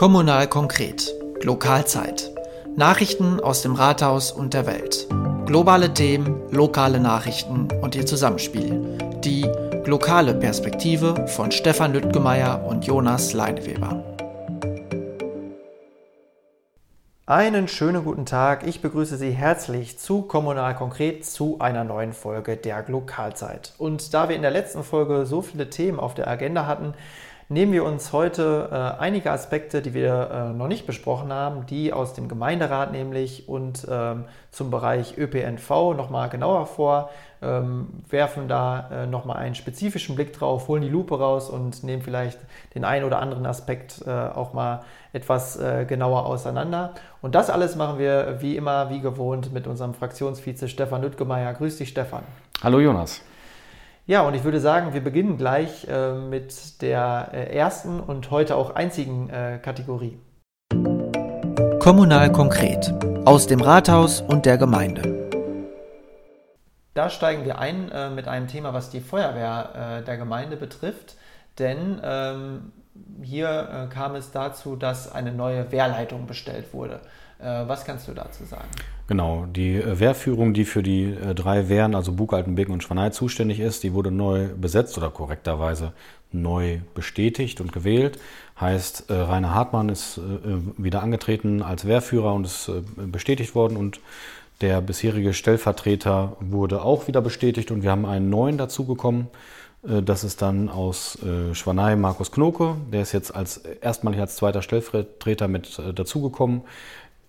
Kommunal konkret. Lokalzeit. Nachrichten aus dem Rathaus und der Welt. Globale Themen, lokale Nachrichten und ihr Zusammenspiel. Die lokale Perspektive von Stefan Lüttgemeier und Jonas Leineweber. Einen schönen guten Tag. Ich begrüße Sie herzlich zu Kommunal Konkret zu einer neuen Folge der Lokalzeit. Und da wir in der letzten Folge so viele Themen auf der Agenda hatten, nehmen wir uns heute äh, einige Aspekte, die wir äh, noch nicht besprochen haben, die aus dem Gemeinderat nämlich und ähm, zum Bereich ÖPNV nochmal genauer vor, ähm, werfen da äh, nochmal einen spezifischen Blick drauf, holen die Lupe raus und nehmen vielleicht den einen oder anderen Aspekt äh, auch mal etwas äh, genauer auseinander. Und das alles machen wir wie immer, wie gewohnt, mit unserem Fraktionsvize Stefan Lüttgemeier. Grüß dich, Stefan. Hallo, Jonas. Ja, und ich würde sagen, wir beginnen gleich äh, mit der äh, ersten und heute auch einzigen äh, Kategorie. Kommunal konkret. Aus dem Rathaus und der Gemeinde. Da steigen wir ein äh, mit einem Thema, was die Feuerwehr äh, der Gemeinde betrifft. Denn ähm, hier äh, kam es dazu, dass eine neue Wehrleitung bestellt wurde. was kannst du dazu sagen? Genau, die äh, Wehrführung, die für die äh, drei Wehren, also Bug, Altenbeken und Schwanei zuständig ist, die wurde neu besetzt oder korrekterweise neu bestätigt und gewählt. Heißt, äh, Rainer Hartmann ist wieder angetreten als Wehrführer und ist bestätigt worden und der bisherige Stellvertreter wurde auch wieder bestätigt und wir haben einen neuen dazugekommen. Das ist dann aus Schwanei Markus Knoke. Der ist jetzt als erstmalig als zweiter Stellvertreter mit dazugekommen.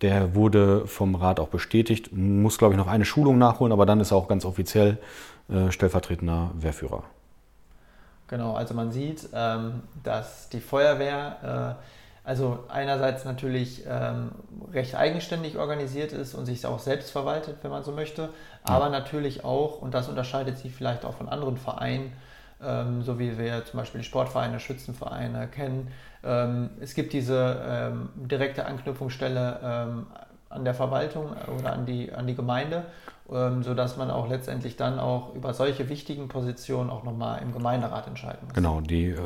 Der wurde vom Rat auch bestätigt, muss, glaube ich, noch eine Schulung nachholen, aber dann ist er auch ganz offiziell äh, stellvertretender Wehrführer. Genau, also man sieht, ähm, dass die Feuerwehr äh, also einerseits natürlich ähm, recht eigenständig organisiert ist und sich auch selbst verwaltet, wenn man so möchte, aber natürlich auch, und das unterscheidet sie vielleicht auch von anderen Vereinen, ähm, so wie wir zum Beispiel Sportvereine, Schützenvereine kennen, ähm, es gibt diese ähm, direkte Anknüpfungsstelle ähm, an der Verwaltung oder an die, an die Gemeinde, ähm, sodass man auch letztendlich dann auch über solche wichtigen Positionen auch nochmal im Gemeinderat entscheiden muss. Genau, die äh,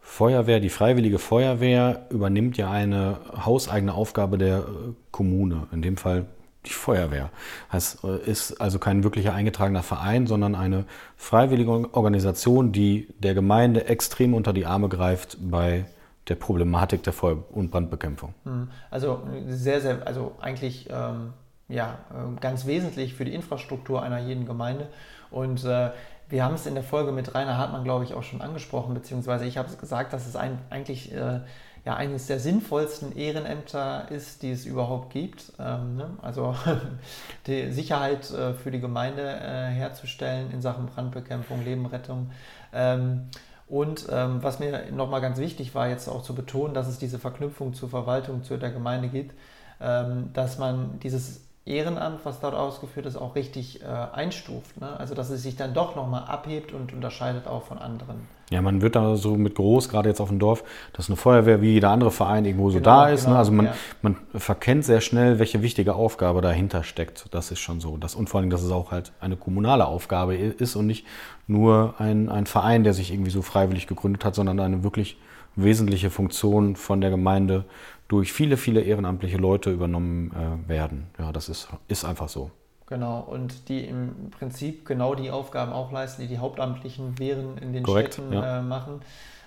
Feuerwehr, die Freiwillige Feuerwehr übernimmt ja eine hauseigene Aufgabe der äh, Kommune, in dem Fall die Feuerwehr. Heißt, äh, ist also kein wirklicher eingetragener Verein, sondern eine freiwillige Organisation, die der Gemeinde extrem unter die Arme greift bei der Problematik der Feuer- und Brandbekämpfung. Hm. Also sehr, sehr, also eigentlich ähm, ja, ähm, ganz wesentlich für die Infrastruktur einer jeden Gemeinde. Und äh, wir haben es in der Folge mit Rainer Hartmann, glaube ich, auch schon angesprochen, beziehungsweise ich habe es gesagt, dass es ein, eigentlich äh, ja, eines der sinnvollsten Ehrenämter ist, die es überhaupt gibt. Ähm, ne? Also die Sicherheit äh, für die Gemeinde äh, herzustellen in Sachen Brandbekämpfung, Lebenrettung. Ähm, und ähm, was mir nochmal ganz wichtig war, jetzt auch zu betonen, dass es diese Verknüpfung zur Verwaltung, zu der Gemeinde gibt, dass man dieses Ehrenamt, was dort ausgeführt ist, auch richtig äh, einstuft. Ne? Also dass es sich dann doch nochmal abhebt und unterscheidet auch von anderen. Ja, man wird da so mit groß, gerade jetzt auf dem Dorf, dass eine Feuerwehr wie jeder andere Verein irgendwo so genau, da ist. Ne? Genau, ne? Also man, ja. man verkennt sehr schnell, welche wichtige Aufgabe dahinter steckt. Das ist schon so. Das, und vor allem, dass es auch halt eine kommunale Aufgabe ist und nicht nur ein, ein Verein, der sich irgendwie so freiwillig gegründet hat, sondern eine wirklich wesentliche Funktion von der Gemeinde durch viele, viele ehrenamtliche Leute übernommen äh, werden. Ja, das ist, ist einfach so. Genau, und die im Prinzip genau die Aufgaben auch leisten, die die Hauptamtlichen wären in den Korrekt, Städten ja. äh, machen.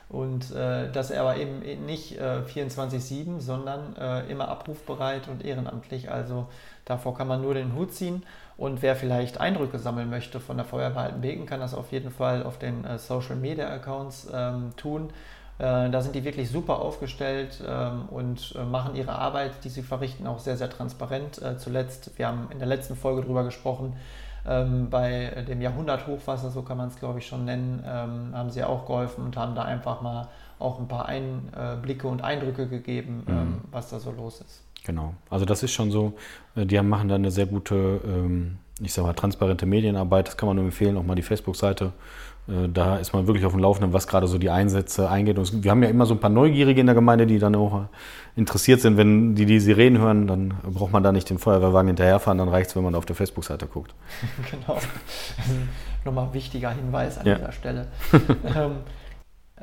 Und äh, das aber eben nicht äh, 24-7, sondern äh, immer abrufbereit und ehrenamtlich. Also davor kann man nur den Hut ziehen. Und wer vielleicht Eindrücke sammeln möchte von der Feuerwehr Altenbeken, kann das auf jeden Fall auf den äh, Social Media Accounts ähm, tun. Äh, da sind die wirklich super aufgestellt ähm, und äh, machen ihre Arbeit, die sie verrichten, auch sehr, sehr transparent. Äh, zuletzt, wir haben in der letzten Folge darüber gesprochen, ähm, bei dem Jahrhunderthochwasser, so kann man es glaube ich schon nennen, ähm, haben sie auch geholfen und haben da einfach mal auch ein paar Einblicke und Eindrücke gegeben, mhm. was da so los ist. Genau, also das ist schon so, die machen da eine sehr gute, ich sage mal, transparente Medienarbeit, das kann man nur empfehlen, auch mal die Facebook-Seite da ist man wirklich auf dem Laufenden, was gerade so die Einsätze eingeht. Und wir haben ja immer so ein paar Neugierige in der Gemeinde, die dann auch interessiert sind. Wenn die die Sirenen hören, dann braucht man da nicht den Feuerwehrwagen hinterherfahren, dann reicht es, wenn man auf der Facebook-Seite guckt. genau. Nochmal ein wichtiger Hinweis an ja. dieser Stelle. ähm,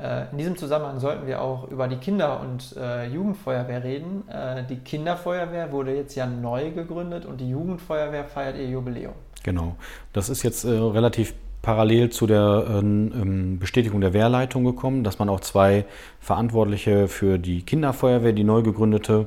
Äh, in diesem Zusammenhang sollten wir auch über die Kinder- und äh, Jugendfeuerwehr reden. Äh, die Kinderfeuerwehr wurde jetzt ja neu gegründet und die Jugendfeuerwehr feiert ihr Jubiläum. Genau. Das ist jetzt äh, relativ parallel zu der ähm, Bestätigung der Wehrleitung gekommen, dass man auch zwei Verantwortliche für die Kinderfeuerwehr, die neu gegründete,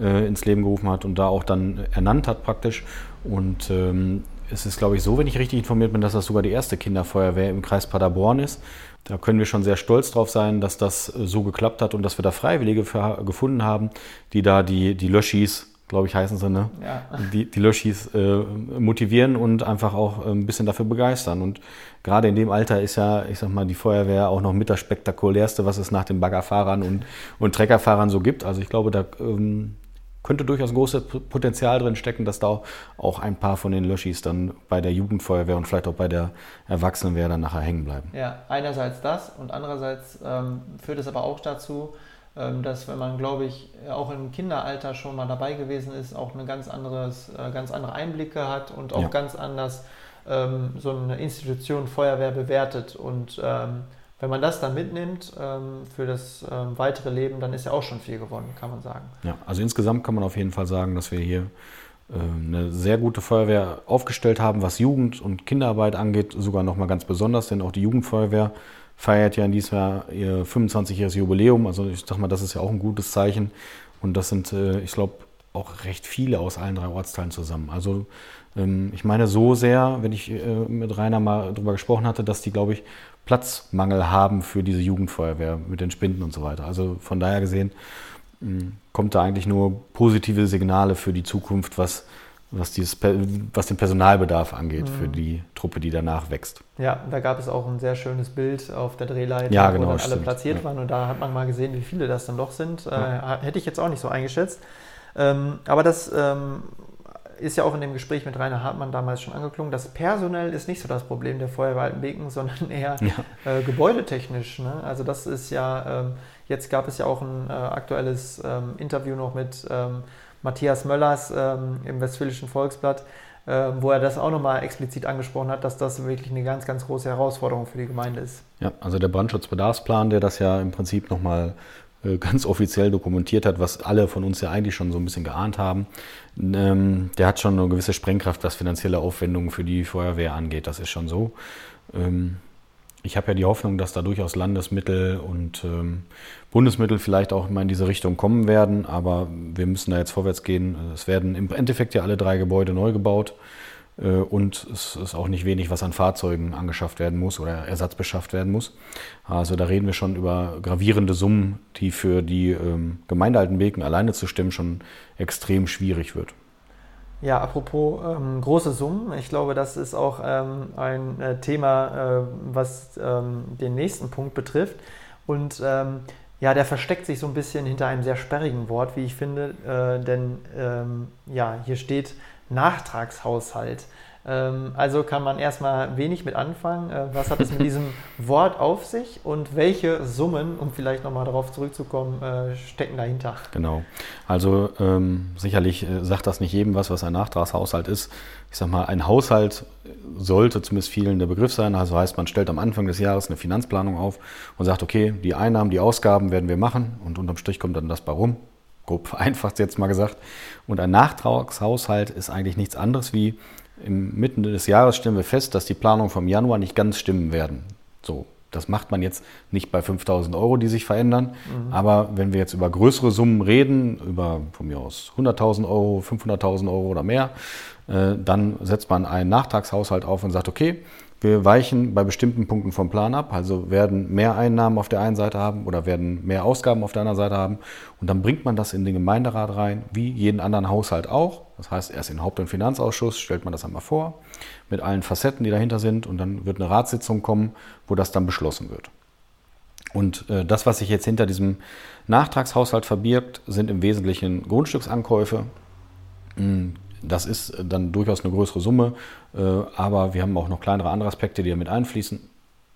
äh, ins Leben gerufen hat und da auch dann ernannt hat praktisch. Und ähm, es ist, glaube ich, so, wenn ich richtig informiert bin, dass das sogar die erste Kinderfeuerwehr im Kreis Paderborn ist. Da können wir schon sehr stolz drauf sein, dass das äh, so geklappt hat und dass wir da Freiwillige gefunden haben, die da die, die Löschis, glaube ich, heißen sie, ne? Ja. Die, die Löschis äh, motivieren und einfach auch äh, ein bisschen dafür begeistern. Und gerade in dem Alter ist ja, ich sag mal, die Feuerwehr auch noch mit das spektakulärste, was es nach den Baggerfahrern und, und Treckerfahrern so gibt. Also ich glaube, da ähm, könnte durchaus großes Potenzial drin stecken, dass da auch ein paar von den Löschis dann bei der Jugendfeuerwehr und vielleicht auch bei der Erwachsenenwehr dann nachher hängen bleiben. Ja, einerseits das und andererseits ähm, führt es aber auch dazu, dass wenn man, glaube ich, auch im Kinderalter schon mal dabei gewesen ist, auch eine ganz, anderes, äh, ganz andere Einblicke hat und auch ja. ganz anders ähm, so eine Institution Feuerwehr bewertet und ähm, wenn man das dann mitnimmt ähm, für das ähm, weitere Leben, dann ist ja auch schon viel gewonnen, kann man sagen. Ja, also insgesamt kann man auf jeden Fall sagen, dass wir hier äh, eine sehr gute Feuerwehr aufgestellt haben, was Jugend- und Kinderarbeit angeht, sogar nochmal ganz besonders, denn auch die Jugendfeuerwehr feiert ja in diesem Jahr ihr 25-jähriges Jubiläum. Also ich sag mal, das ist ja auch ein gutes Zeichen. Und das sind, äh, ich glaube, auch recht viele aus allen drei Ortsteilen zusammen. Also ähm, ich meine so sehr, wenn ich äh, mit Rainer mal darüber gesprochen hatte, dass die, glaube ich, Platzmangel haben für diese Jugendfeuerwehr mit den Spinden und so weiter. Also von daher gesehen hm, kommt da eigentlich nur positive Signale für die Zukunft, was, was, dieses, was den Personalbedarf angeht mhm. für die Truppe, die danach wächst. Ja, da gab es auch ein sehr schönes Bild auf der Drehleiter, ja, genau, wo dann alle stimmt. platziert ja. waren und da hat man mal gesehen, wie viele das dann doch sind. Ja. Äh, hätte ich jetzt auch nicht so eingeschätzt. Ähm, aber das ähm, ist ja auch in dem Gespräch mit Rainer Hartmann damals schon angeklungen, das personell ist nicht so das Problem der Feuerwehr Altenbeken, sondern eher ja. äh, gebäudetechnisch. Ne? Also das ist ja, ähm, jetzt gab es ja auch ein äh, aktuelles ähm, Interview noch mit ähm, Matthias Möllers ähm, im Westfälischen Volksblatt, äh, wo er das auch nochmal explizit angesprochen hat, dass das wirklich eine ganz, ganz große Herausforderung für die Gemeinde ist. Ja, also der Brandschutzbedarfsplan, der das ja im Prinzip nochmal äh, ganz offiziell dokumentiert hat, was alle von uns ja eigentlich schon so ein bisschen geahnt haben. Ähm, der hat schon eine gewisse Sprengkraft, was finanzielle Aufwendungen für die Feuerwehr angeht. Das ist schon so. Ich habe ja die Hoffnung, dass da durchaus Landesmittel und ähm, Bundesmittel vielleicht auch mal in diese Richtung kommen werden, aber wir müssen da jetzt vorwärts gehen. Es werden im Endeffekt ja alle drei Gebäude neu gebaut. Äh, und es ist auch nicht wenig, was an Fahrzeugen angeschafft werden muss oder Ersatz beschafft werden muss. Also da reden wir schon über gravierende Summen, die für die ähm, Gemeinde alleine zu stemmen schon extrem schwierig wird. Ja, apropos ähm, große Summen, ich glaube, das ist auch ähm, ein äh, Thema, äh, was ähm, den nächsten Punkt betrifft. Und ähm, ja, der versteckt sich so ein bisschen hinter einem sehr sperrigen Wort, wie ich finde, äh, denn ähm, ja, hier steht Nachtragshaushalt. Ähm, also kann man erstmal wenig mit anfangen. Äh, was hat es mit diesem Wort auf sich und welche Summen, um vielleicht nochmal darauf zurückzukommen, äh, stecken dahinter? Genau. Also ähm, sicherlich äh, sagt das nicht jedem was, was ein Nachtragshaushalt ist. Ich sag mal, ein Haushalt sollte zumindest vielen der Begriff sein. Also heißt, man stellt am Anfang des Jahres eine Finanzplanung auf und sagt, okay, die Einnahmen, die Ausgaben werden wir machen und unterm Strich kommt dann das bei rum grob vereinfacht jetzt mal gesagt. Und ein Nachtragshaushalt ist eigentlich nichts anderes wie im Mitten des Jahres stellen wir fest, dass die Planungen vom Januar nicht ganz stimmen werden. So, das macht man jetzt nicht bei 5000 Euro, die sich verändern. Mhm. Aber wenn wir jetzt über größere Summen reden, über von mir aus 100.000 Euro, 500.000 Euro oder mehr, äh, dann setzt man einen Nachtragshaushalt auf und sagt, okay, wir weichen bei bestimmten Punkten vom Plan ab, also werden mehr Einnahmen auf der einen Seite haben oder werden mehr Ausgaben auf der anderen Seite haben. Und dann bringt man das in den Gemeinderat rein, wie jeden anderen Haushalt auch. Das heißt, erst in den Haupt- und Finanzausschuss stellt man das einmal vor, mit allen Facetten, die dahinter sind. Und dann wird eine Ratssitzung kommen, wo das dann beschlossen wird. Und äh, das, was sich jetzt hinter diesem Nachtragshaushalt verbirgt, sind im Wesentlichen Grundstücksankäufe. Das ist dann durchaus eine größere Summe, äh, aber wir haben auch noch kleinere andere Aspekte, die da mit einfließen,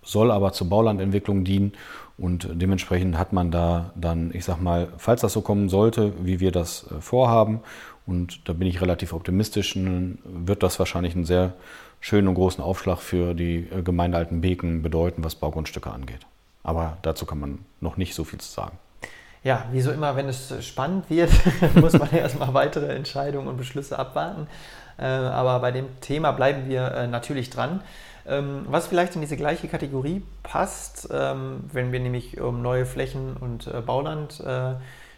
soll aber zur Baulandentwicklung dienen und dementsprechend hat man da dann, ich sag mal, falls das so kommen sollte, wie wir das äh, vorhaben, und da bin ich relativ optimistisch, wird das wahrscheinlich einen sehr schönen und großen Aufschlag für die äh, Gemeinde Altenbeken bedeuten, was Baugrundstücke angeht. Aber dazu kann man noch nicht so viel zu sagen. Ja, wie so immer, wenn es spannend wird, muss man erstmal weitere Entscheidungen und Beschlüsse abwarten. Äh, aber bei dem Thema bleiben wir äh, natürlich dran. Ähm, was vielleicht in diese gleiche Kategorie passt, ähm, wenn wir nämlich um neue Flächen und äh, Bauland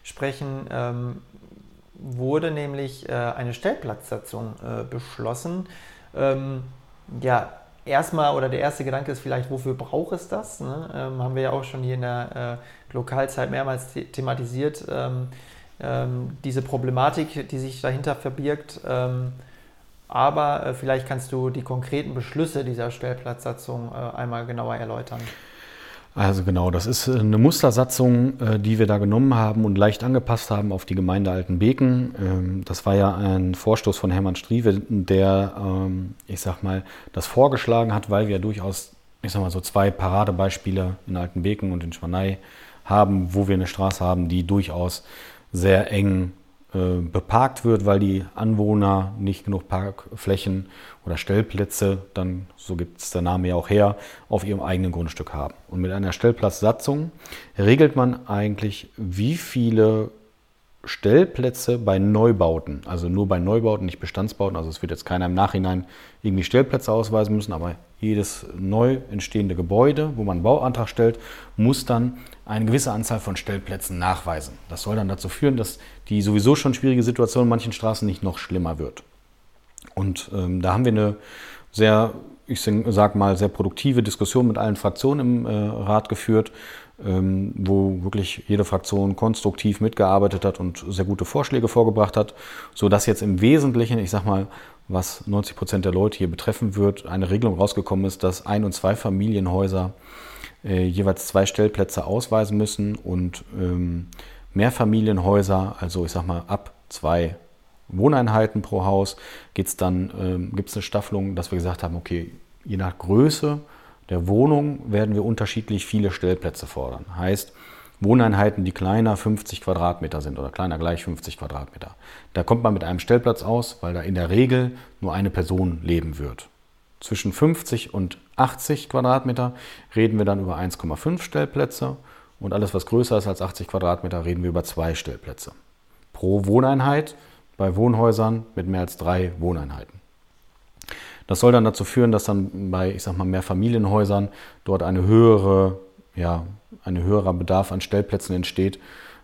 sprechen, ähm, wurde nämlich eine Stellplatzsatzung beschlossen. Ja, erstmal oder der erste Gedanke ist vielleicht, wofür braucht es das? Ne? Ähm, haben wir ja auch schon hier in der äh, Lokalzeit mehrmals the thematisiert, ähm, ähm, diese Problematik, die sich dahinter verbirgt. Ähm, aber äh, vielleicht kannst du die konkreten Beschlüsse dieser Stellplatzsatzung äh, einmal genauer erläutern. Also genau, das ist äh, eine Mustersatzung, äh, die wir da genommen haben und leicht angepasst haben auf die Gemeinde Altenbeken. Ähm, das war ja ein Vorstoß von Hermann Striewe, der, ähm, ich sag mal, das vorgeschlagen hat, weil wir durchaus, ich sag mal, so zwei Paradebeispiele in Altenbeken und in Schwanei haben, wo wir eine Straße haben, die durchaus sehr eng äh, beparkt wird, weil die Anwohner nicht genug Parkflächen oder Stellplätze, dann so gibt es der Name ja auch her, auf ihrem eigenen Grundstück haben. Und mit einer Stellplatzsatzung regelt man eigentlich, wie viele Stellplätze bei Neubauten, also nur bei Neubauten, nicht Bestandsbauten, also es wird jetzt keiner im Nachhinein irgendwie Stellplätze ausweisen müssen, aber jedes neu entstehende Gebäude, wo man einen Bauantrag stellt, muss dann eine gewisse Anzahl von Stellplätzen nachweisen. Das soll dann dazu führen, dass die sowieso schon schwierige Situation in manchen Straßen nicht noch schlimmer wird. Und ähm, da haben wir eine sehr, ich sag mal, sehr produktive Diskussion mit allen Fraktionen im äh, Rat geführt, wo wirklich jede Fraktion konstruktiv mitgearbeitet hat und sehr gute Vorschläge vorgebracht hat, sodass jetzt im Wesentlichen, ich sag mal, was 90 Prozent der Leute hier betreffen wird, eine Regelung rausgekommen ist, dass Ein- und Zweifamilienhäuser äh, jeweils zwei Stellplätze ausweisen müssen und ähm, Mehrfamilienhäuser, also ich sag mal ab zwei Wohneinheiten pro Haus, gibt's dann, ähm, gibt es eine Staffelung, dass wir gesagt haben, okay, je nach Größe der Wohnung werden wir unterschiedlich viele Stellplätze fordern. Heißt, Wohneinheiten, die kleiner 50 Quadratmeter sind oder kleiner gleich 50 Quadratmeter. Da kommt man mit einem Stellplatz aus, weil da in der Regel nur eine Person leben wird. Zwischen 50 und 80 Quadratmeter reden wir dann über 1,5 Stellplätze und alles, was größer ist als 80 Quadratmeter, reden wir über zwei Stellplätze. Pro Wohneinheit bei Wohnhäusern mit mehr als drei Wohneinheiten. Das soll dann dazu führen, dass dann bei, ich sag mal, mehr Familienhäusern dort eine höhere, ja, ein höherer Bedarf an Stellplätzen entsteht,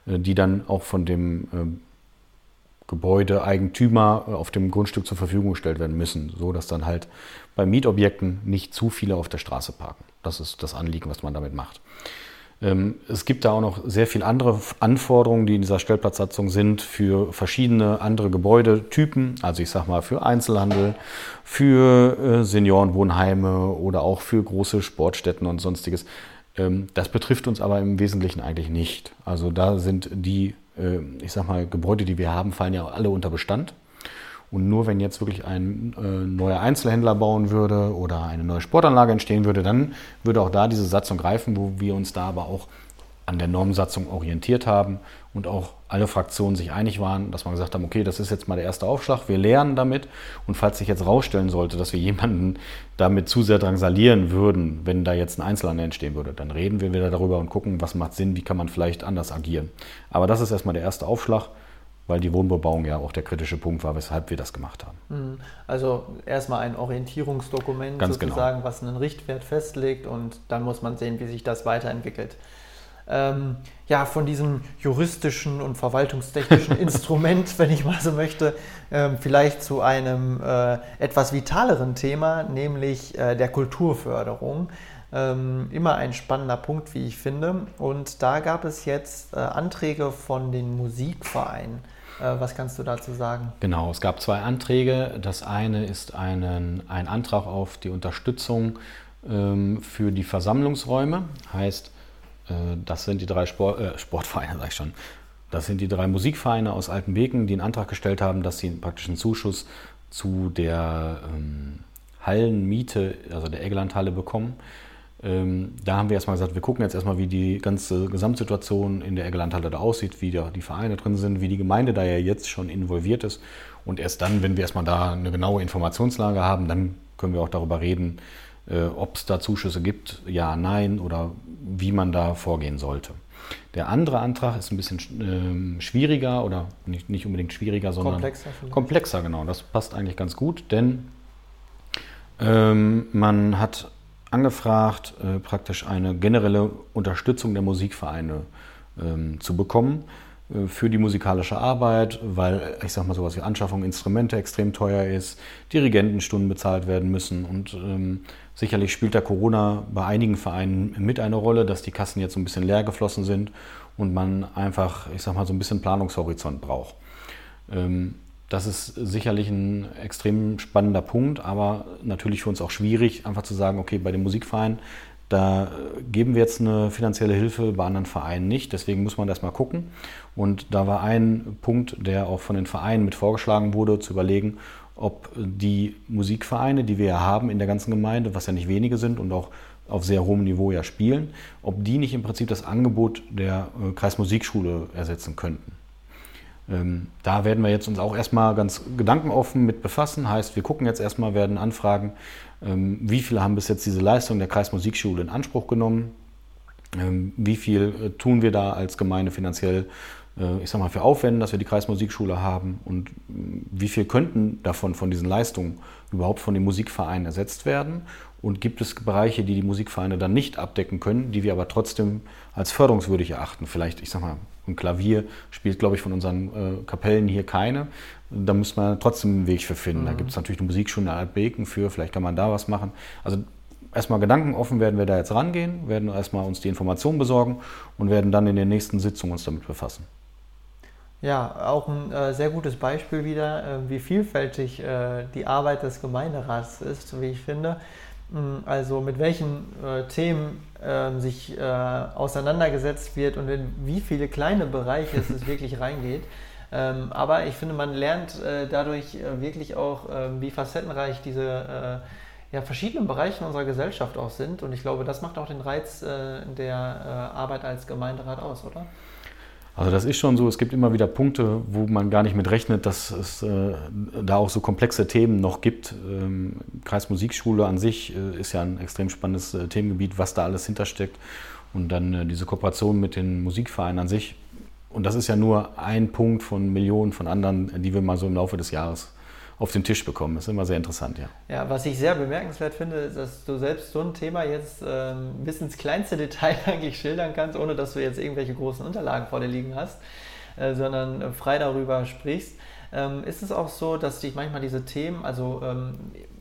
äh, die dann auch von dem ähm, Gebäudeeigentümer äh, auf dem Grundstück zur Verfügung gestellt werden müssen, so dass dann halt bei Mietobjekten nicht zu viele auf der Straße parken. Das ist das Anliegen, was man damit macht. Ähm, es gibt da auch noch sehr viele andere Anforderungen, die in dieser Stellplatzsatzung sind für verschiedene andere Gebäudetypen. Also ich sage mal für Einzelhandel, für äh, Seniorenwohnheime oder auch für große Sportstätten und sonstiges. Ähm, das betrifft uns aber im Wesentlichen eigentlich nicht. Also da sind die, äh, ich sag mal, Gebäude, die wir haben, fallen ja alle unter Bestand. Und nur wenn jetzt wirklich ein äh, neuer Einzelhändler bauen würde oder eine neue Sportanlage entstehen würde, dann würde auch da diese Satzung greifen, wo wir uns da aber auch an der Normsatzung orientiert haben und auch alle Fraktionen sich einig waren, dass man gesagt haben, okay, das ist jetzt mal der erste Aufschlag, wir lernen damit und falls sich jetzt rausstellen sollte, dass wir jemanden damit zu sehr drangsalieren würden, wenn da jetzt ein Einzelhandel entstehen würde, dann reden wir wieder darüber und gucken, was macht Sinn, wie kann man vielleicht anders agieren. Aber das ist erstmal der erste Aufschlag weil die Wohnbebauung ja auch der kritische Punkt war, weshalb wir das gemacht haben. Mhm. Also erstmal ein Orientierungsdokument Ganz genau. sozusagen, genau. was einen Richtwert festlegt und dann muss man sehen, wie sich das weiterentwickelt. Ähm, ja, von diesem juristischen und verwaltungstechnischen Instrument, wenn ich mal so möchte, ähm, vielleicht zu einem äh, etwas vitaleren Thema, nämlich äh, der Kulturförderung. Ähm, immer ein spannender Punkt, wie ich finde. Und da gab es jetzt äh, Anträge von den Musikvereinen. Äh, was kannst du dazu sagen? Genau, es gab zwei Anträge. Das eine ist einen, ein Antrag auf die Unterstützung ähm, für die Versammlungsräume. Heißt, äh, das sind die drei Sport, äh, Sportvereine, sag ich schon. Das sind die drei Musikvereine aus Altenbeken, die einen Antrag gestellt haben, dass sie praktisch einen Zuschuss zu der ähm, Hallenmiete, also der Eggelandhalle bekommen. Ähm, da haben wir erstmal gesagt, wir gucken jetzt erstmal, wie die ganze Gesamtsituation in der Eggelandhalle da aussieht, wie da die Vereine drin sind, wie die Gemeinde da ja jetzt schon involviert ist. Und erst dann, wenn wir erstmal da eine genaue Informationslage haben, dann können wir auch darüber reden, äh, ob es da Zuschüsse gibt, ja, nein oder wie man da vorgehen sollte. Der andere Antrag ist ein bisschen äh, schwieriger oder nicht, nicht unbedingt schwieriger, sondern komplexer, komplexer, genau. Das passt eigentlich ganz gut, denn ähm, man hat angefragt, äh, praktisch eine generelle Unterstützung der Musikvereine ähm, zu bekommen äh, für die musikalische Arbeit, weil ich sag mal sowas wie Anschaffung Instrumente extrem teuer ist, Dirigentenstunden bezahlt werden müssen und ähm, sicherlich spielt da Corona bei einigen Vereinen mit eine Rolle, dass die Kassen jetzt so ein bisschen leer geflossen sind und man einfach, ich sag mal, so ein bisschen Planungshorizont braucht. Ähm, das ist sicherlich ein extrem spannender Punkt, aber natürlich für uns auch schwierig, einfach zu sagen, okay, bei dem Musikverein, da geben wir jetzt eine finanzielle Hilfe, bei anderen Vereinen nicht. Deswegen muss man das mal gucken. Und da war ein Punkt, der auch von den Vereinen mit vorgeschlagen wurde, zu überlegen, ob die Musikvereine, die wir ja haben in der ganzen Gemeinde, was ja nicht wenige sind und auch auf sehr hohem Niveau ja spielen, ob die nicht im Prinzip das Angebot der äh, Kreismusikschule ersetzen könnten. Ähm, da werden wir jetzt uns auch erstmal ganz gedankenoffen mit befassen. Heißt, wir gucken jetzt erstmal, werden anfragen, ähm, wie viele haben bis jetzt diese Leistung der Kreismusikschule in Anspruch genommen, ähm, wie viel äh, tun wir da als Gemeinde finanziell, äh, ich sag mal, für Aufwenden, dass wir die Kreismusikschule haben? Und äh, wie viel könnten davon, von diesen Leistungen überhaupt von den Musikvereinen ersetzt werden? Und gibt es Bereiche, die die Musikvereine dann nicht abdecken können, die wir aber trotzdem als förderungswürdig erachten. Vielleicht, ich sag mal, ein Klavier spielt, glaube ich, von unseren äh, Kapellen hier keine. Da muss man trotzdem einen Weg für finden. Mhm. Da gibt es natürlich eine Musikschule in Altbeken für, vielleicht kann man da was machen. Also erstmal gedankenoffen werden wir da jetzt rangehen, werden erstmal uns die Informationen besorgen und werden dann in den nächsten Sitzungen uns damit befassen. Ja, auch ein äh, sehr gutes Beispiel wieder, äh, wie vielfältig äh, die Arbeit des Gemeinderats ist, wie ich finde. Hm, also mit welchen äh, Themen äh, sich äh, auseinandergesetzt wird und in wie viele kleine Bereiche es wirklich reingeht. Ähm, aber ich finde, man lernt äh, dadurch äh, wirklich auch, ähm, wie facettenreich diese äh, ja, verschiedenen Bereiche unserer Gesellschaft auch sind. Und ich glaube, das macht auch den Reiz der Arbeit als Gemeinderat aus, oder? Also das ist schon so, es gibt immer wieder Punkte, wo man gar nicht mit rechnet, dass es äh, da auch so komplexe Themen noch gibt. Ähm, Kreismusikschule an sich äh, ist ja ein extrem spannendes äh, Themengebiet, was da alles hintersteckt. Und dann äh, diese Kooperation mit den Musikvereinen an sich. Und das ist ja nur ein Punkt von Millionen von anderen, die wir mal so im Laufe des Jahres auf den Tisch bekommen. Das ist immer sehr interessant, ja. Ja, was ich sehr bemerkenswert finde, ist, dass du selbst so ein Thema jetzt ähm, bis ins kleinste Detail eigentlich schildern kannst, ohne dass du jetzt irgendwelche großen Unterlagen vor dir liegen hast, äh, sondern äh, frei darüber sprichst. Ähm, ist es auch so, dass dich manchmal diese Themen, also ähm,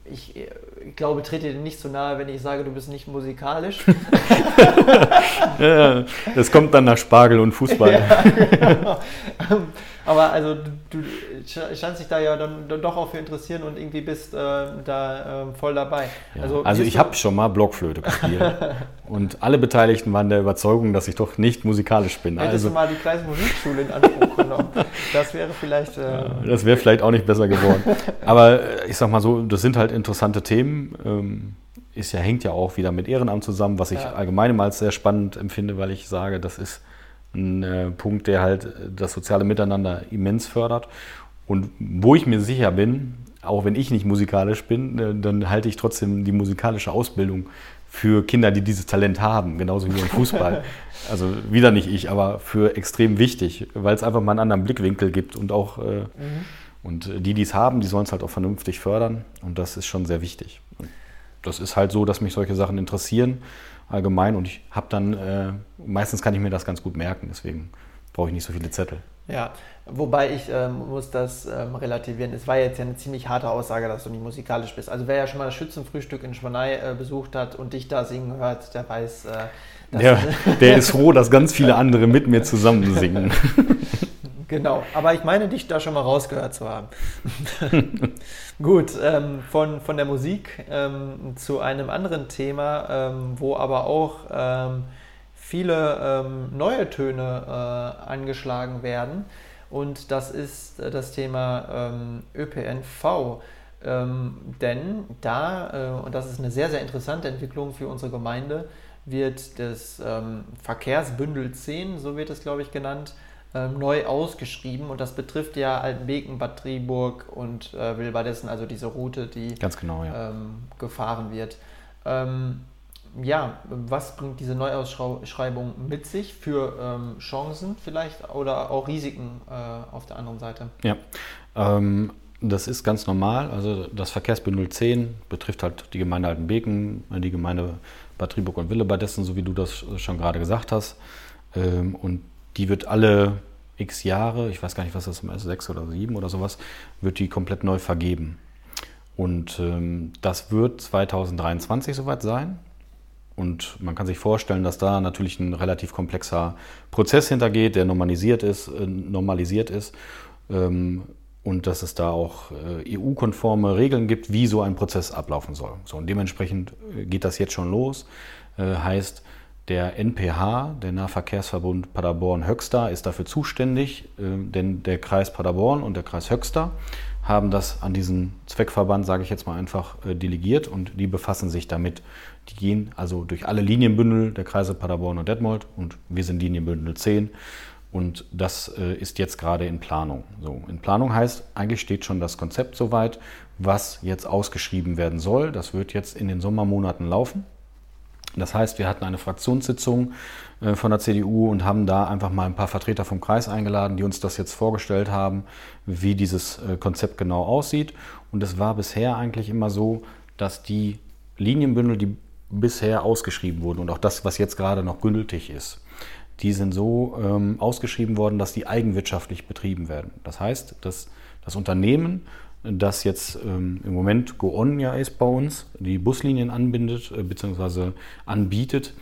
ich, ich, glaube, trete dir nicht so nahe, wenn ich sage, du bist nicht musikalisch. ja, das kommt dann nach Spargel und Fußball. Ja, genau. Aber also du, du scheinst dich da ja dann, doch auch für interessieren und irgendwie bist äh, da äh, voll dabei. Ja, also, also ich habe schon mal Blockflöte gespielt und alle Beteiligten waren der Überzeugung, dass ich doch nicht musikalisch bin. Hättest also, du mal die Kreismusikschule in Anspruch genommen. Das wäre vielleicht... Äh, das wäre vielleicht auch nicht besser geworden. Aber äh, ich sag mal so, das sind halt interessante Themen. Ähm, ist ja, hängt ja auch wieder mit Ehrenamt zusammen, was ich ja. allgemein mal als sehr spannend empfinde, weil ich sage, das ist ein äh, Punkt, der halt das soziale Miteinander immens fördert. Und wo ich mir sicher bin, auch wenn ich nicht musikalisch bin, äh, dann halte ich trotzdem die musikalische Ausbildung für Kinder, die dieses Talent haben, genauso wie im Fußball. also wieder nicht ich, aber für extrem wichtig, weil es einfach mal einen anderen Blickwinkel gibt und auch äh, mhm. und die, die es haben, die sollen es halt auch vernünftig fördern und das ist schon sehr wichtig. Das ist halt so, dass mich solche Sachen interessieren allgemein und ich habe dann, äh, meistens kann ich mir das ganz gut merken, deswegen brauche ich nicht so viele Zettel. Ja, wobei ich ähm, muss das ähm, relativieren. Es war jetzt ja eine ziemlich harte Aussage, dass du nicht musikalisch bist. Also wer ja schon mal das Schützenfrühstück in Schwanei äh, besucht hat und dich da singen hört, der weiß. Äh, der, der ist froh, dass ganz viele andere mit mir zusammen singen. Genau, aber ich meine, dich da schon mal rausgehört zu haben. Gut, ähm, von, von der Musik ähm, zu einem anderen Thema, ähm, wo aber auch ähm, viele ähm, neue Töne äh, angeschlagen werden. Und das ist äh, das Thema ähm, ÖPNV. denn da, äh, und das ist eine sehr, sehr interessante Entwicklung für unsere Gemeinde, wird das Verkehrsbündel 10, so wird es, glaube ich, genannt, ähm, neu ausgeschrieben und das betrifft ja Altenbeken, Bad Triburg und äh, Wilbardessen, also diese Route, die Ganz genau, ja. ähm, gefahren wird. Ähm, ja, was bringt diese Neuausschreibung mit sich für ähm, Chancen vielleicht oder auch Risiken äh, auf der anderen Seite? Ja, ähm, das ist ganz normal. Also das Verkehrsbündel 10 betrifft halt die Gemeinde Altenbeken, die Gemeinde Bad Triburg und Willebadessen, so wie du das schon gerade gesagt hast. Ähm, und die wird alle x Jahre, ich weiß gar nicht, was das ist, sechs oder sieben oder sowas, wird die komplett neu vergeben. Und ähm, das wird 2023 soweit sein. Und man kann sich vorstellen, dass da natürlich ein relativ komplexer Prozess hintergeht, der normalisiert ist, äh, normalisiert ist ähm, und dass es da auch äh, EU-konforme Regeln gibt, wie so ein Prozess ablaufen soll. So, und dementsprechend äh, geht das jetzt schon los. Äh, heißt, der NPH, der Nahverkehrsverbund Paderborn-Höxter, ist dafür zuständig, äh, denn der Kreis Paderborn und der Kreis Höxter haben das an diesen Zweckverband, sage ich jetzt mal einfach, äh, delegiert und die befassen sich damit. Die gehen also durch alle Linienbündel der Kreise Paderborn und Detmold und wir sind Linienbündel 10 und das äh, ist jetzt gerade in Planung. So, in Planung heißt, eigentlich steht schon das Konzept soweit, was jetzt ausgeschrieben werden soll. Das wird jetzt in den Sommermonaten laufen. Das heißt, wir hatten eine Fraktionssitzung äh, von der CDU und haben da einfach mal ein paar Vertreter vom Kreis eingeladen, die uns das jetzt vorgestellt haben, wie dieses äh, Konzept genau aussieht. Und es war bisher eigentlich immer so, dass die Linienbündel, die bisher ausgeschrieben wurden und auch das, was jetzt gerade noch gültig ist, die sind so ähm, ausgeschrieben worden, dass die eigenwirtschaftlich betrieben werden. Das heißt, dass das Unternehmen das jetzt ähm, im Moment GoOn ja ist bei uns, die Buslinien anbindet äh, bzw. anbietet,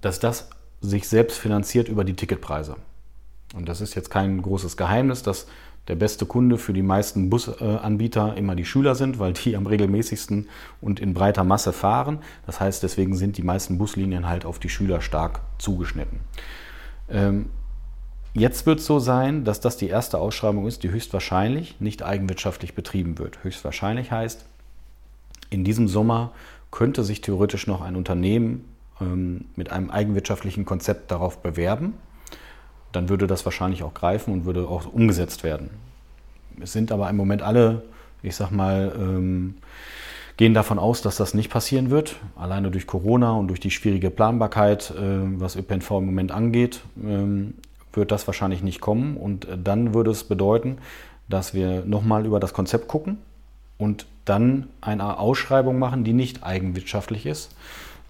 dass das sich selbst finanziert über die Ticketpreise. Und das ist jetzt kein großes Geheimnis, dass der beste Kunde für die meisten Busanbieter immer die Schüler sind, weil die am regelmäßigsten und in breiter Masse fahren. Das heißt, deswegen sind die meisten Buslinien halt auf die Schüler stark zugeschnitten. Ähm, Jetzt wird es so sein, dass das die erste Ausschreibung ist, die höchstwahrscheinlich nicht eigenwirtschaftlich betrieben wird. Höchstwahrscheinlich heißt, in diesem Sommer könnte sich theoretisch noch ein Unternehmen ähm, mit einem eigenwirtschaftlichen Konzept darauf bewerben. Dann würde das wahrscheinlich auch greifen und würde auch umgesetzt werden. Es sind aber im Moment alle, ich sag mal, ähm, gehen davon aus, dass das nicht passieren wird. Alleine durch Corona und durch die schwierige Planbarkeit, äh, was ÖPNV im Moment angeht, ähm, wird das wahrscheinlich nicht kommen. Und äh, dann würde es bedeuten, dass wir nochmal über das Konzept gucken und dann eine Ausschreibung machen, die nicht eigenwirtschaftlich ist,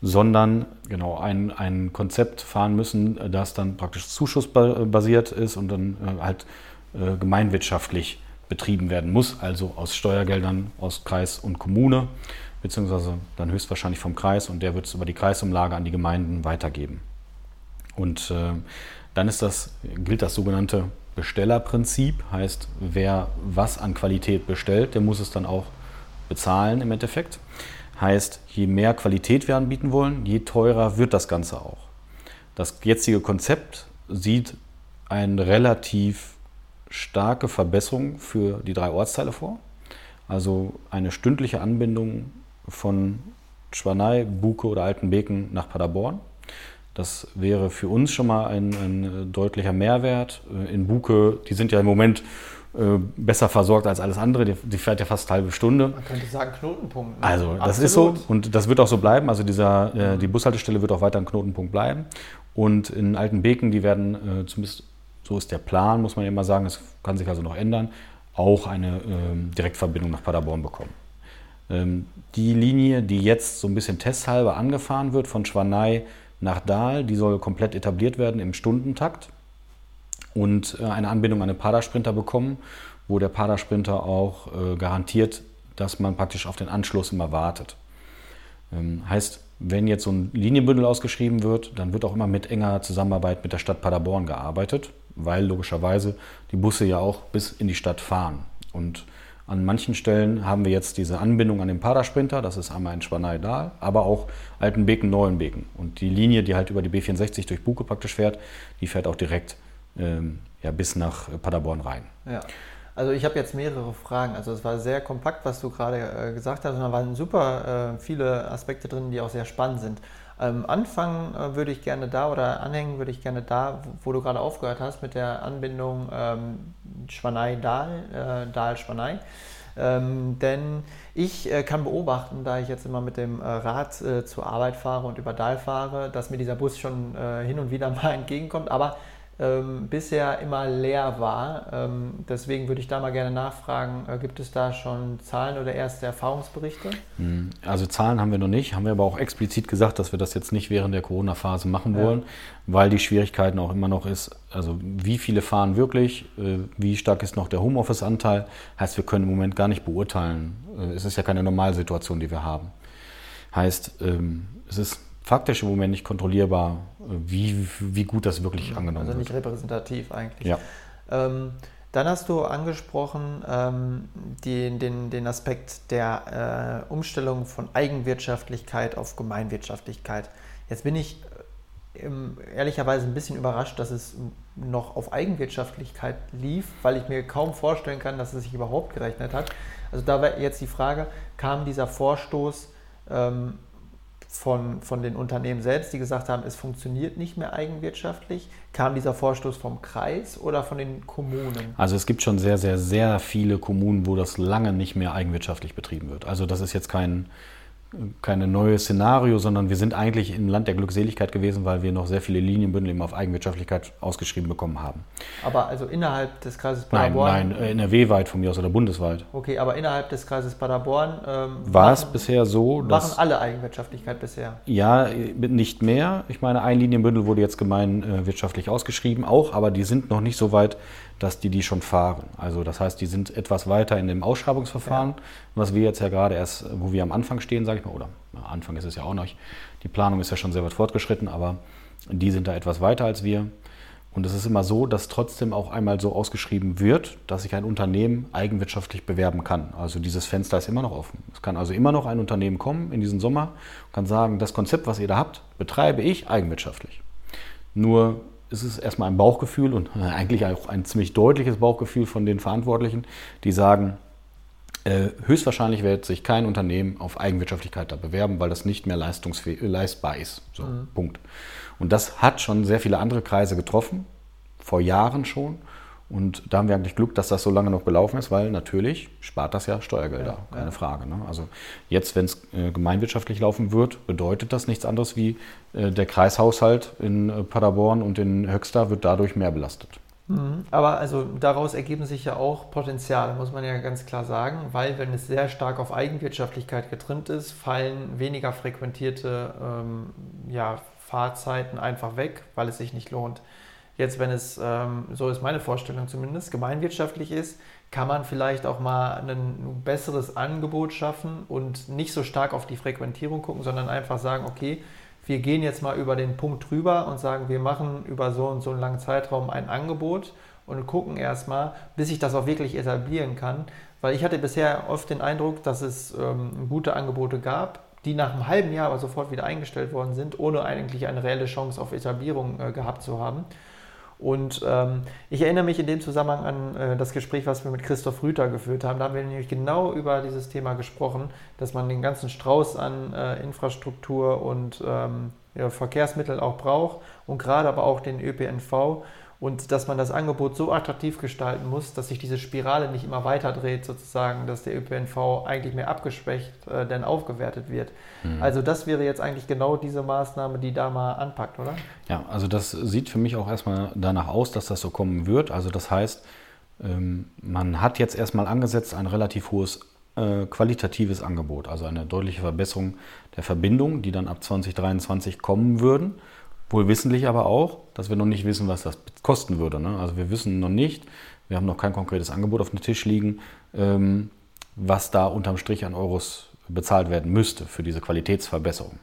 sondern genau ein, ein Konzept fahren müssen, das dann praktisch zuschussbasiert ist und dann äh, halt äh, gemeinwirtschaftlich betrieben werden muss, also aus Steuergeldern aus Kreis und Kommune, beziehungsweise dann höchstwahrscheinlich vom Kreis und der wird es über die Kreisumlage an die Gemeinden weitergeben. Und äh, dann ist das, gilt das sogenannte Bestellerprinzip, heißt, wer was an Qualität bestellt, der muss es dann auch bezahlen im Endeffekt. Heißt, je mehr Qualität wir anbieten wollen, je teurer wird das Ganze auch. Das jetzige Konzept sieht eine relativ starke Verbesserung für die drei Ortsteile vor. Also eine stündliche Anbindung von Schwanei, Buke oder Altenbeken nach Paderborn das wäre für uns schon mal ein, ein äh, deutlicher Mehrwert. Äh, in Buke, die sind ja im Moment äh, besser versorgt als alles andere. Die, die, fährt ja fast eine halbe Stunde. Man könnte sagen Knotenpunkt. Ne? Also das Absolut. ist so und das wird auch so bleiben. Also dieser, äh, die Bushaltestelle wird auch weiter ein Knotenpunkt bleiben. Und in Altenbeken, die werden äh, zumindest, so ist der Plan, muss man immer sagen, es kann sich also noch ändern, auch eine ähm, Direktverbindung nach Paderborn bekommen. Ähm, die Linie, die jetzt so ein bisschen testhalber angefahren wird von Schwanei nach Dahl. Die soll komplett etabliert werden im Stundentakt und äh, eine Anbindung an den Padersprinter bekommen, wo der Padersprinter auch äh, garantiert, dass man praktisch auf den Anschluss immer wartet. Ähm, heißt, wenn jetzt so ein Linienbündel ausgeschrieben wird, dann wird auch immer mit enger Zusammenarbeit mit der Stadt Paderborn gearbeitet, weil logischerweise die Busse ja auch bis in die Stadt fahren. Und an manchen Stellen haben wir jetzt diese Anbindung an den Padersprinter, das ist einmal in Schwanei-Dahl, aber auch Altenbeken, Neuenbeken. Und die Linie, die halt über die B64 durch Buke praktisch fährt, die fährt auch direkt ähm, ja, bis nach Paderborn rein. Ja. Also ich habe jetzt mehrere Fragen. Also es war sehr kompakt, was du gerade äh, gesagt hast. Und da waren super äh, viele Aspekte drin, die auch sehr spannend sind. Ähm, anfangen äh, würde ich gerne da oder anhängen würde ich gerne da, wo, wo du gerade aufgehört hast mit der Anbindung ähm, Schwanei-Dahl, äh, Dahl-Schwanei. Ähm, denn ich äh, kann beobachten, da ich jetzt immer mit dem äh, Rad äh, zur Arbeit fahre und über Dahl fahre, dass mir dieser Bus schon äh, hin und wieder mal entgegenkommt, aber ähm, bisher immer leer war. Ähm, deswegen würde ich da mal gerne nachfragen, äh, gibt es da schon Zahlen oder erste Erfahrungsberichte? Hm, also Zahlen haben wir noch nicht, haben wir aber auch explizit gesagt, dass wir das jetzt nicht während der Corona-Phase machen wollen, ja. weil die Schwierigkeiten auch immer noch ist, also wie viele fahren wirklich, äh, wie stark ist noch der Homeoffice-Anteil, heißt wir können im Moment gar nicht beurteilen. Äh, es ist ja keine Normalsituation, die wir haben. Heißt, ähm, es ist faktisch im Moment nicht kontrollierbar, wie, wie gut das wirklich angenommen wird. Also nicht wird. repräsentativ eigentlich. Ja. Ähm, dann hast du angesprochen ähm, die, den, den Aspekt der äh, Umstellung von Eigenwirtschaftlichkeit auf Gemeinwirtschaftlichkeit. Jetzt bin ich äh, ehrlicherweise ein bisschen überrascht, dass es noch auf Eigenwirtschaftlichkeit lief, weil ich mir kaum vorstellen kann, dass es sich überhaupt gerechnet hat. Also da war jetzt die Frage, kam dieser Vorstoß ähm, von, von den Unternehmen selbst, die gesagt haben, es funktioniert nicht mehr eigenwirtschaftlich? Kam dieser Vorstoß vom Kreis oder von den Kommunen? Also es gibt schon sehr, sehr, sehr viele Kommunen, wo das lange nicht mehr eigenwirtschaftlich betrieben wird. Also das ist jetzt kein, keine neue Szenario, sondern wir sind eigentlich im Land der Glückseligkeit gewesen, weil wir noch sehr viele Linienbündel eben auf Eigenwirtschaftlichkeit ausgeschrieben bekommen haben. Aber also innerhalb des Kreises Paderborn? Nein, nein, NRW-weit von mir aus oder bundesweit. Okay, aber innerhalb des Kreises Paderborn ähm, war es bisher so, dass... Machen alle Eigenwirtschaftlichkeit bisher? Ja, nicht mehr. Ich meine, ein Linienbündel wurde jetzt gemeinwirtschaftlich ausgeschrieben, auch, aber die sind noch nicht so weit, dass die die schon fahren. Also das heißt, die sind etwas weiter in dem Ausschreibungsverfahren, ja. was wir jetzt ja gerade erst, wo wir am Anfang stehen, sage ich mal, oder Anfang ist es ja auch noch, die Planung ist ja schon sehr weit fortgeschritten, aber die sind da etwas weiter als wir. Und es ist immer so, dass trotzdem auch einmal so ausgeschrieben wird, dass sich ein Unternehmen eigenwirtschaftlich bewerben kann. Also dieses Fenster ist immer noch offen. Es kann also immer noch ein Unternehmen kommen in diesen Sommer und kann sagen, das Konzept, was ihr da habt, betreibe ich eigenwirtschaftlich. Nur ist es erstmal ein Bauchgefühl und eigentlich auch ein ziemlich deutliches Bauchgefühl von den Verantwortlichen, die sagen, äh, höchstwahrscheinlich wird sich kein Unternehmen auf Eigenwirtschaftlichkeit da bewerben, weil das nicht mehr leistbar ist. So, mhm. Punkt. Und das hat schon sehr viele andere Kreise getroffen, vor Jahren schon. Und da haben wir eigentlich Glück, dass das so lange noch gelaufen ist, weil natürlich spart das ja Steuergelder, ja, keine ja. Frage. Ne? Also jetzt, wenn es äh, gemeinwirtschaftlich laufen wird, bedeutet das nichts anderes wie äh, der Kreishaushalt in äh, Paderborn und in Höxter wird dadurch mehr belastet. Mhm. Aber also daraus ergeben sich ja auch Potenziale, muss man ja ganz klar sagen, weil wenn es sehr stark auf Eigenwirtschaftlichkeit getrimmt ist, fallen weniger frequentierte ähm, ja, Fahrzeiten einfach weg, weil es sich nicht lohnt. Jetzt, wenn es, ähm, so ist meine Vorstellung zumindest, gemeinwirtschaftlich ist, kann man vielleicht auch mal ein besseres Angebot schaffen und nicht so stark auf die Frequentierung gucken, sondern einfach sagen, okay, wir gehen jetzt mal über den Punkt drüber und sagen, wir machen über so und so einen langen Zeitraum ein Angebot und gucken erstmal, bis sich das auch wirklich etablieren kann. Weil ich hatte bisher oft den Eindruck, dass es ähm, gute Angebote gab, die nach einem halben Jahr aber sofort wieder eingestellt worden sind, ohne eigentlich eine reelle Chance auf Etablierung äh, gehabt zu haben. Und ähm, ich erinnere mich in dem Zusammenhang an äh, das Gespräch, was wir mit Christoph Rüther geführt haben. Da haben wir nämlich genau über dieses Thema gesprochen, dass man den ganzen Strauß an äh, Infrastruktur und ähm, ja, Verkehrsmitteln auch braucht und gerade aber auch den ÖPNV und dass man das Angebot so attraktiv gestalten muss, dass sich diese Spirale nicht immer weiter dreht, sozusagen, dass der ÖPNV eigentlich mehr abgeschwächt äh, denn aufgewertet wird. Mhm. Also das wäre jetzt eigentlich genau diese Maßnahme, die da mal anpackt, oder? Ja, also das sieht für mich auch erstmal danach aus, dass das so kommen wird. Also das heißt, ähm, man hat jetzt erstmal angesetzt ein relativ hohes äh, qualitatives Angebot, also eine deutliche Verbesserung der Verbindung, die dann ab 2023 kommen würden. Wohl wissentlich aber auch, dass wir noch nicht wissen, was das kosten würde. Ne? Also wir wissen noch nicht, wir haben noch kein konkretes Angebot auf dem Tisch liegen, ähm, was da unterm Strich an Euros bezahlt werden müsste für diese Qualitätsverbesserung.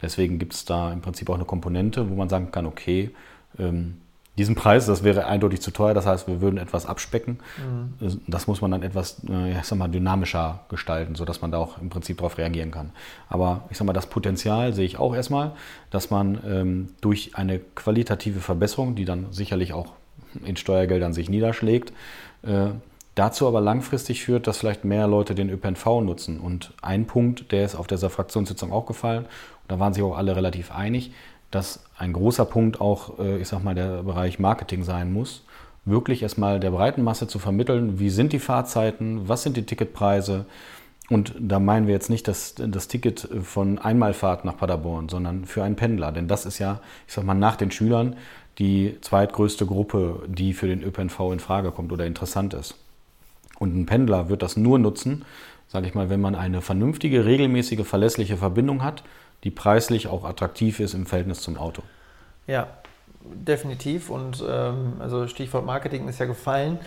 Deswegen gibt es da im Prinzip auch eine Komponente, wo man sagen kann, okay, ähm, diesen Preis, das wäre eindeutig zu teuer. Das heißt, wir würden etwas abspecken. Mhm. Das muss man dann etwas äh, ich sag mal, dynamischer gestalten, sodass man da auch im Prinzip darauf reagieren kann. Aber ich sag mal, das Potenzial sehe ich auch erstmal, dass man ähm, durch eine qualitative Verbesserung, die dann sicherlich auch in Steuergeldern sich niederschlägt, äh, dazu aber langfristig führt, dass vielleicht mehr Leute den ÖPNV nutzen. Und ein Punkt, der ist auf dieser Fraktionssitzung auch gefallen, und da waren sich auch alle relativ einig, dass ein großer Punkt auch, äh, ich sag mal, der Bereich Marketing sein muss. wirklich erstmal der breiten Masse zu vermitteln, wie sind die Fahrzeiten, was sind die Ticketpreise. Und da meinen wir jetzt nicht das, das Ticket von Einmalfahrt nach Paderborn, sondern für einen Pendler. Denn das ist ja, ich sag mal, nach den Schülern die zweitgrößte Gruppe, die für den ÖPNV in Frage kommt oder interessant ist. Und ein Pendler wird das nur nutzen, sage ich mal, wenn man eine vernünftige, regelmäßige, verlässliche Verbindung hat, die preislich auch attraktiv ist im Verhältnis zum Auto. Ja, definitiv. Und ähm, also Stichwort Marketing ist ja gefallen.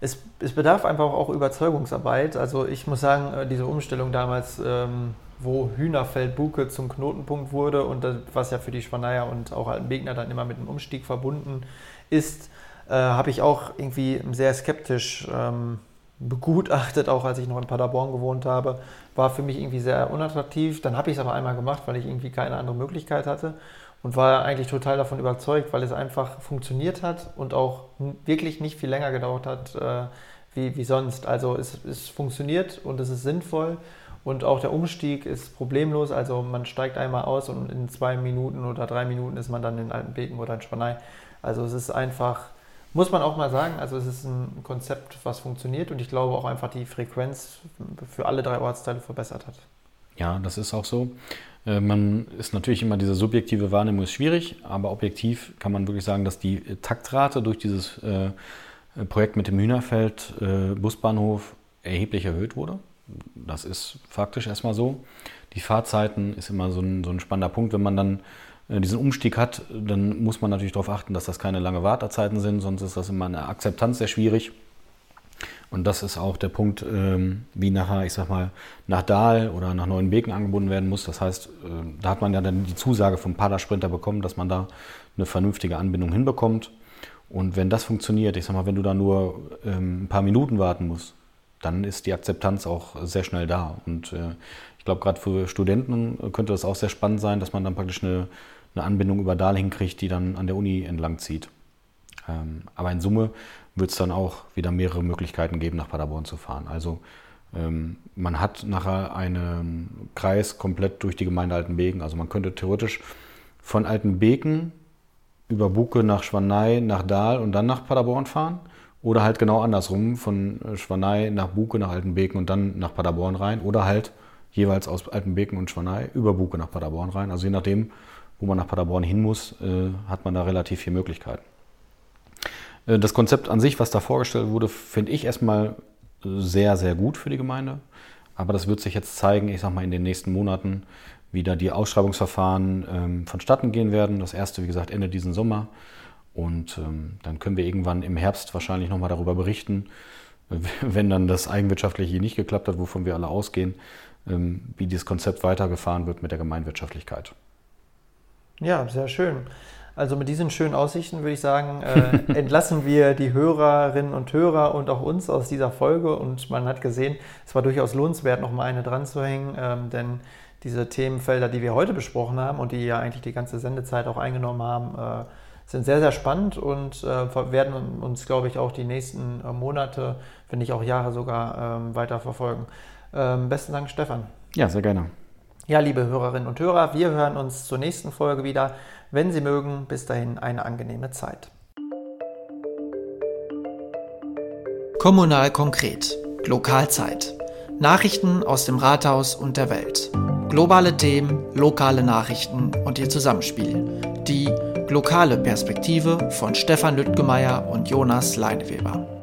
Es, es, bedarf einfach auch Überzeugungsarbeit. Also ich muss sagen, äh, diese Umstellung damals, ähm, wo Hühnerfeld-Buke zum Knotenpunkt wurde und das, was ja für die Schwaneier und auch Altenbegner dann immer mit einem Umstieg verbunden ist, äh, habe ich auch irgendwie sehr skeptisch ähm, begutachtet, auch als ich noch in Paderborn gewohnt habe. War für mich irgendwie sehr unattraktiv. Dann habe ich es aber einmal gemacht, weil ich irgendwie keine andere Möglichkeit hatte und war eigentlich total davon überzeugt, weil es einfach funktioniert hat und auch wirklich nicht viel länger gedauert hat äh, wie, wie sonst. Also es, es funktioniert und es ist sinnvoll und auch der Umstieg ist problemlos. Also man steigt einmal aus und in zwei Minuten oder drei Minuten ist man dann in Altenbeken oder in Spanei. Also es ist einfach, muss man auch mal sagen, also es ist ein Konzept, was funktioniert und ich glaube auch einfach die Frequenz für alle drei Ortsteile verbessert hat. Ja, das ist auch so. Äh, man ist natürlich immer diese subjektive Wahrnehmung ist schwierig, aber objektiv kann man wirklich sagen, dass die Taktrate durch dieses äh, Projekt mit dem Hühnerfeld äh, Busbahnhof erheblich erhöht wurde. Das ist faktisch erstmal so. Die Fahrzeiten ist immer so ein, so ein spannender Punkt. Wenn man dann diesen Umstieg hat, dann muss man natürlich darauf achten, dass das keine lange Wartezeiten sind, sonst ist das immer eine Akzeptanz sehr schwierig. Und das ist auch der Punkt, ähm, wie nachher, ich sag mal, nach Dahl oder nach Neuenbeken angebunden werden muss. Das heißt, äh, da hat man ja dann die Zusage vom Padersprinter bekommen, dass man da eine vernünftige Anbindung hinbekommt. Und wenn das funktioniert, ich sag mal, wenn du da nur ähm, ein paar Minuten warten musst, dann ist die Akzeptanz auch sehr schnell da. Und äh, ich glaube, gerade für Studenten könnte das auch sehr spannend sein, dass man dann praktisch eine, eine Anbindung über Dahl hinkriegt, die dann an der Uni entlang zieht. Ähm, aber in Summe wird es dann auch wieder mehrere Möglichkeiten geben, nach Paderborn zu fahren. Also ähm, man hat nachher einen Kreis komplett durch die Gemeinde Altenbeken. Also man könnte theoretisch von Altenbeken über Buke nach Schwanei, nach Dahl und dann nach Paderborn fahren. Oder halt genau andersrum, von Schwanei nach Buke, nach Altenbeken und dann nach Paderborn rein. Oder halt jeweils aus Altenbeken und Schwanei über Buke nach Paderborn rein. Also je nachdem, wo man nach Paderborn hin muss, äh, hat man da relativ viele Möglichkeiten. Äh, das Konzept an sich, was da vorgestellt wurde, finde ich erstmal sehr, sehr gut für die Gemeinde. Aber das wird sich jetzt zeigen, ich sag mal, in den nächsten Monaten, wie da die Ausschreibungsverfahren ähm, vonstatten gehen werden. Das erste, wie gesagt, Ende diesen Sommer. Und ähm, dann können wir irgendwann im Herbst wahrscheinlich nochmal darüber berichten, wenn dann das Eigenwirtschaftliche nicht geklappt hat, wovon wir alle ausgehen, ähm, wie dieses Konzept weitergefahren wird mit der Gemeinwirtschaftlichkeit. Ja, sehr schön. Also mit diesen schönen Aussichten würde ich sagen, äh, entlassen wir die Hörerinnen und Hörer und auch uns aus dieser Folge. Und man hat gesehen, es war durchaus lohnenswert, noch mal eine dran zu hängen, ähm, denn diese Themenfelder, die wir heute besprochen haben und die ja eigentlich die ganze Sendezeit auch eingenommen haben, äh, sind sehr, sehr spannend und äh, werden uns, glaube ich, auch die nächsten äh, Monate, wenn nicht auch Jahre sogar, ähm, weiter verfolgen. Ähm, besten Dank, Stefan. Ja, sehr gerne. Ja, liebe Hörerinnen und Hörer, wir hören uns zur nächsten Folge wieder. Wenn Sie mögen, bis dahin eine angenehme Zeit. Kommunal konkret. Lokalzeit. Nachrichten aus dem Rathaus und der Welt. Globale Themen, lokale Nachrichten und ihr Zusammenspiel. Die lokale Perspektive von Stefan Lüttgemeier und Jonas Leineweber.